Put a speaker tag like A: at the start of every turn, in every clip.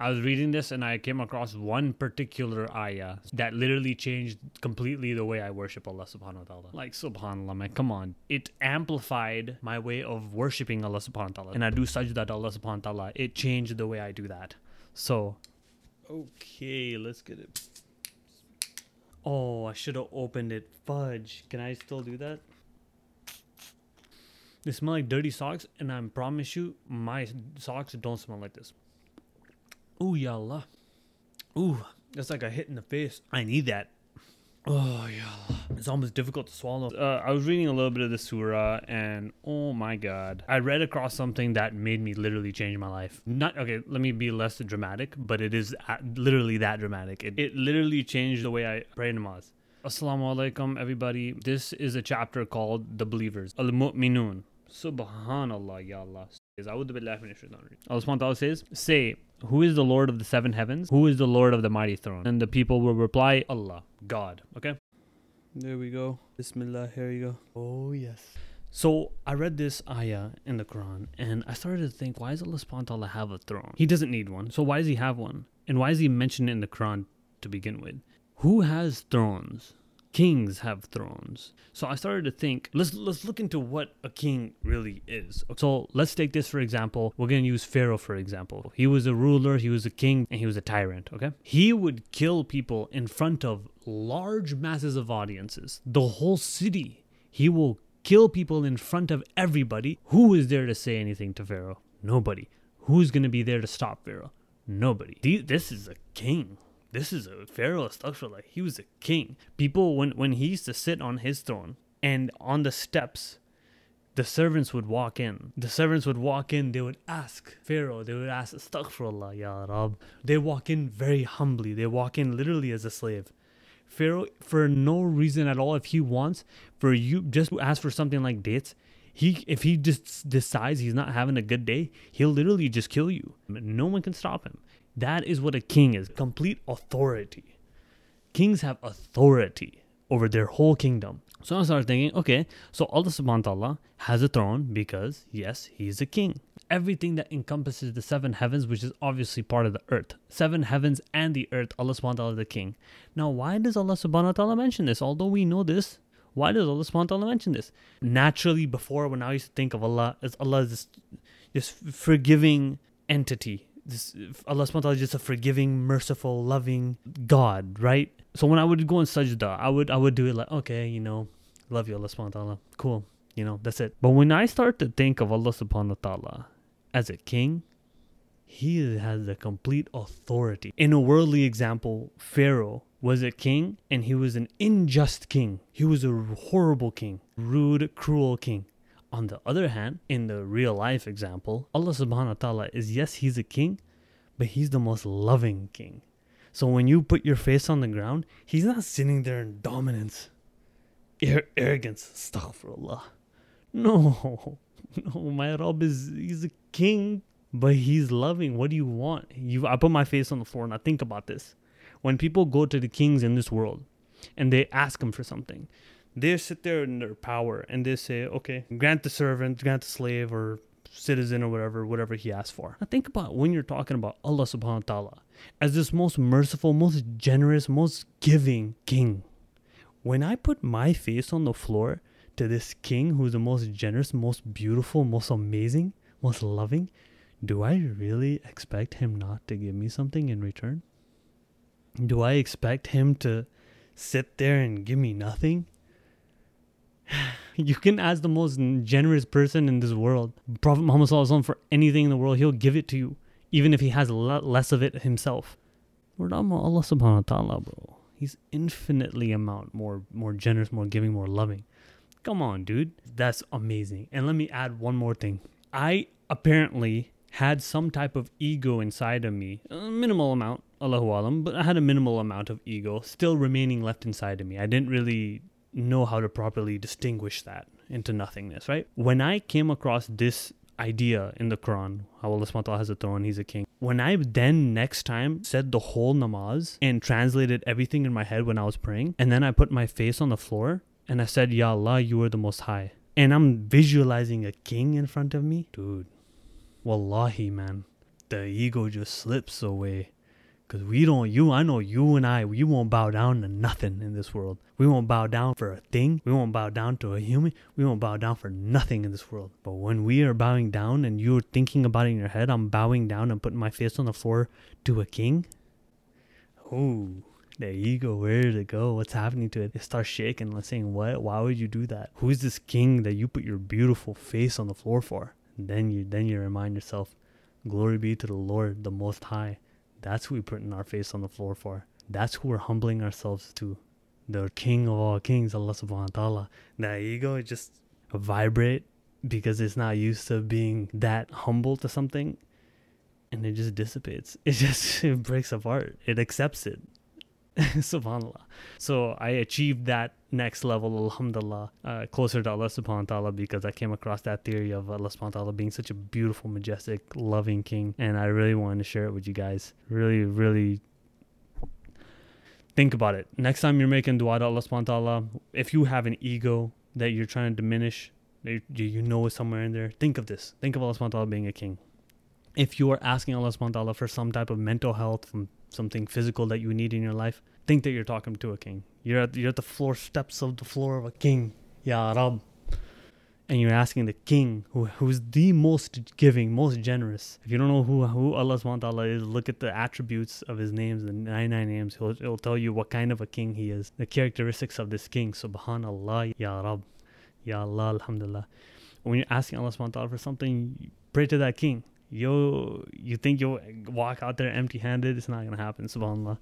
A: I was reading this and I came across one particular ayah that literally changed completely the way I worship Allah subhanahu wa ta'ala. Like subhanallah man, come on. It amplified my way of worshiping Allah subhanahu wa ta'ala. And I do sajda to Allah subhanahu wa ta'ala. It changed the way I do that. So Okay, let's get it. Oh, I should have opened it. Fudge. Can I still do that? They smell like dirty socks, and I promise you, my socks don't smell like this. Ooh, ya Allah. Ooh, that's like a hit in the face. I need that. Oh, ya Allah. It's almost difficult to swallow. Uh, I was reading a little bit of the surah, and oh my God. I read across something that made me literally change my life. Not, okay, let me be less dramatic, but it is literally that dramatic. It, it literally changed the way I pray namaz. Assalamu alaikum, everybody. This is a chapter called The Believers. Al Mu'minun. Subhanallah, ya Allah. Allah subhanahu wa ta'ala says, Say, who is the Lord of the seven heavens? Who is the Lord of the mighty throne? And the people will reply, Allah, God. Okay?
B: There we go. Bismillah. Here you go.
A: Oh, yes. So I read this ayah in the Quran and I started to think, why does Allah subhanahu have a throne? He doesn't need one. So why does he have one? And why is he mentioned in the Quran to begin with? Who has thrones? Kings have thrones. So I started to think, let's let's look into what a king really is. So let's take this for example. We're gonna use Pharaoh for example. He was a ruler, he was a king, and he was a tyrant. Okay, he would kill people in front of large masses of audiences, the whole city. He will kill people in front of everybody. Who is there to say anything to Pharaoh? Nobody. Who's gonna be there to stop Pharaoh? Nobody. This is a king this is a pharaoh astaghfirullah he was a king. People when when he used to sit on his throne and on the steps the servants would walk in. The servants would walk in they would ask pharaoh they would ask astaghfirullah ya rab. They walk in very humbly. They walk in literally as a slave. Pharaoh for no reason at all if he wants for you just to ask for something like dates he if he just decides he's not having a good day he'll literally just kill you. No one can stop him that is what a king is complete authority. Kings have authority over their whole kingdom. So I started thinking, okay, so Allah subhanahu wa ta'ala has a throne because, yes, he is a king. Everything that encompasses the seven heavens, which is obviously part of the earth, seven heavens and the earth, Allah subhanahu wa ta'ala is the king. Now, why does Allah subhanahu wa ta'ala mention this? Although we know this, why does Allah subhanahu wa ta'ala mention this? Naturally, before when I used to think of Allah as Allah is this, this forgiving entity this Allah subhanahu wa ta'ala is just a forgiving, merciful, loving God, right? So when I would go in sajda, I would I would do it like, okay, you know, love you, Allah subhanahu wa ta'ala. Cool. You know, that's it. But when I start to think of Allah subhanahu wa ta'ala as a king, he has the complete authority. In a worldly example, Pharaoh was a king and he was an unjust king. He was a horrible king, rude, cruel king. On the other hand, in the real life example, Allah subhanahu wa ta'ala is yes, He's a king, but He's the most loving king. So when you put your face on the ground, He's not sitting there in dominance, ar- arrogance. Astaghfirullah. No, no, my Rabb is He's a king, but He's loving. What do you want? You, I put my face on the floor and I think about this. When people go to the kings in this world and they ask Him for something, they sit there in their power and they say, okay, grant the servant, grant the slave or citizen or whatever, whatever he asks for. Now think about when you're talking about Allah subhanahu wa ta'ala as this most merciful, most generous, most giving king. When I put my face on the floor to this king who's the most generous, most beautiful, most amazing, most loving, do I really expect him not to give me something in return? Do I expect him to sit there and give me nothing? You can ask the most generous person in this world, Prophet Muhammad for anything in the world, he'll give it to you, even if he has less of it himself. We're talking about Allah subhanahu wa ta'ala, bro. He's infinitely amount more more generous, more giving, more loving. Come on, dude. That's amazing. And let me add one more thing. I apparently had some type of ego inside of me, a minimal amount, Allahu alam, but I had a minimal amount of ego still remaining left inside of me. I didn't really know how to properly distinguish that into nothingness, right? When I came across this idea in the Quran, how Allah subhanahu has a throne, He's a king. When I then next time said the whole namaz and translated everything in my head when I was praying, and then I put my face on the floor and I said, Ya Allah, you are the most high. And I'm visualizing a king in front of me. Dude, wallahi, man. the ego just slips away. Because we don't, you, I know you and I, we won't bow down to nothing in this world. We won't bow down for a thing. We won't bow down to a human. We won't bow down for nothing in this world. But when we are bowing down and you're thinking about it in your head, I'm bowing down and putting my face on the floor to a king. Oh, the ego, where did it go? What's happening to it? It starts shaking. Let's saying, what? Why would you do that? Who's this king that you put your beautiful face on the floor for? And then you, then you remind yourself, glory be to the Lord, the Most High that's who we're putting our face on the floor for. That's who we're humbling ourselves to. The King of all kings, Allah subhanahu wa ta'ala. That ego just vibrate because it's not used to being that humble to something and it just dissipates. It just it breaks apart. It accepts it. subhanallah. So i achieved that next level alhamdulillah uh, closer to allah subhanahu wa ta'ala because i came across that theory of allah subhanahu wa ta'ala being such a beautiful majestic loving king. And i really wanted to share it with you guys. Really really think about it. Next time you're making dua to allah subhanahu wa ta'ala if you have an ego that you're trying to diminish that you know is somewhere in there think of this. Think of allah subhanahu wa ta'ala being a king. If you are asking allah subhanahu wa ta'ala for some type of mental health from something physical that you need in your life, think that you're talking to a king. You're at you're at the floor steps of the floor of a king, Ya Rab, and you're asking the king, who who's the most giving, most generous. If you don't know who who Allah Subhanahu wa Taala is, look at the attributes of His names, the 99 names. He'll, it'll tell you what kind of a king He is, the characteristics of this king. Subhanallah, Ya Rab, Ya Allah, Alhamdulillah. When you're asking Allah Subhanahu wa Taala for something, pray to that king you you think you'll walk out there empty handed it's not gonna happen subhanallah.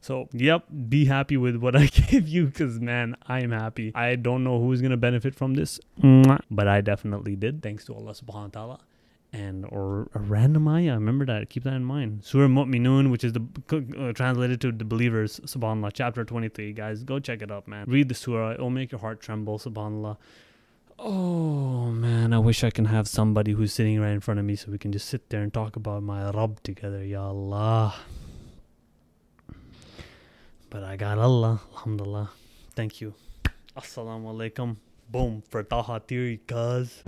A: So yep be happy with what i gave you because man i am happy. I don't know who's gonna benefit from this but i definitely did thanks to allah subhanahu wa ta'ala. And or a random ayah remember that keep that in mind. Surah mu'minun which is the uh, translated to the believers subhanallah chapter 23 guys go check it out man. Read the surah it'll make your heart tremble subhanallah Oh man, I wish I can have somebody who's sitting right in front of me so we can just sit there and talk about my Rabb together, Ya Allah. But I got Allah, Alhamdulillah. Thank you. Assalamu alaikum. Boom, for Taha theory, cuz.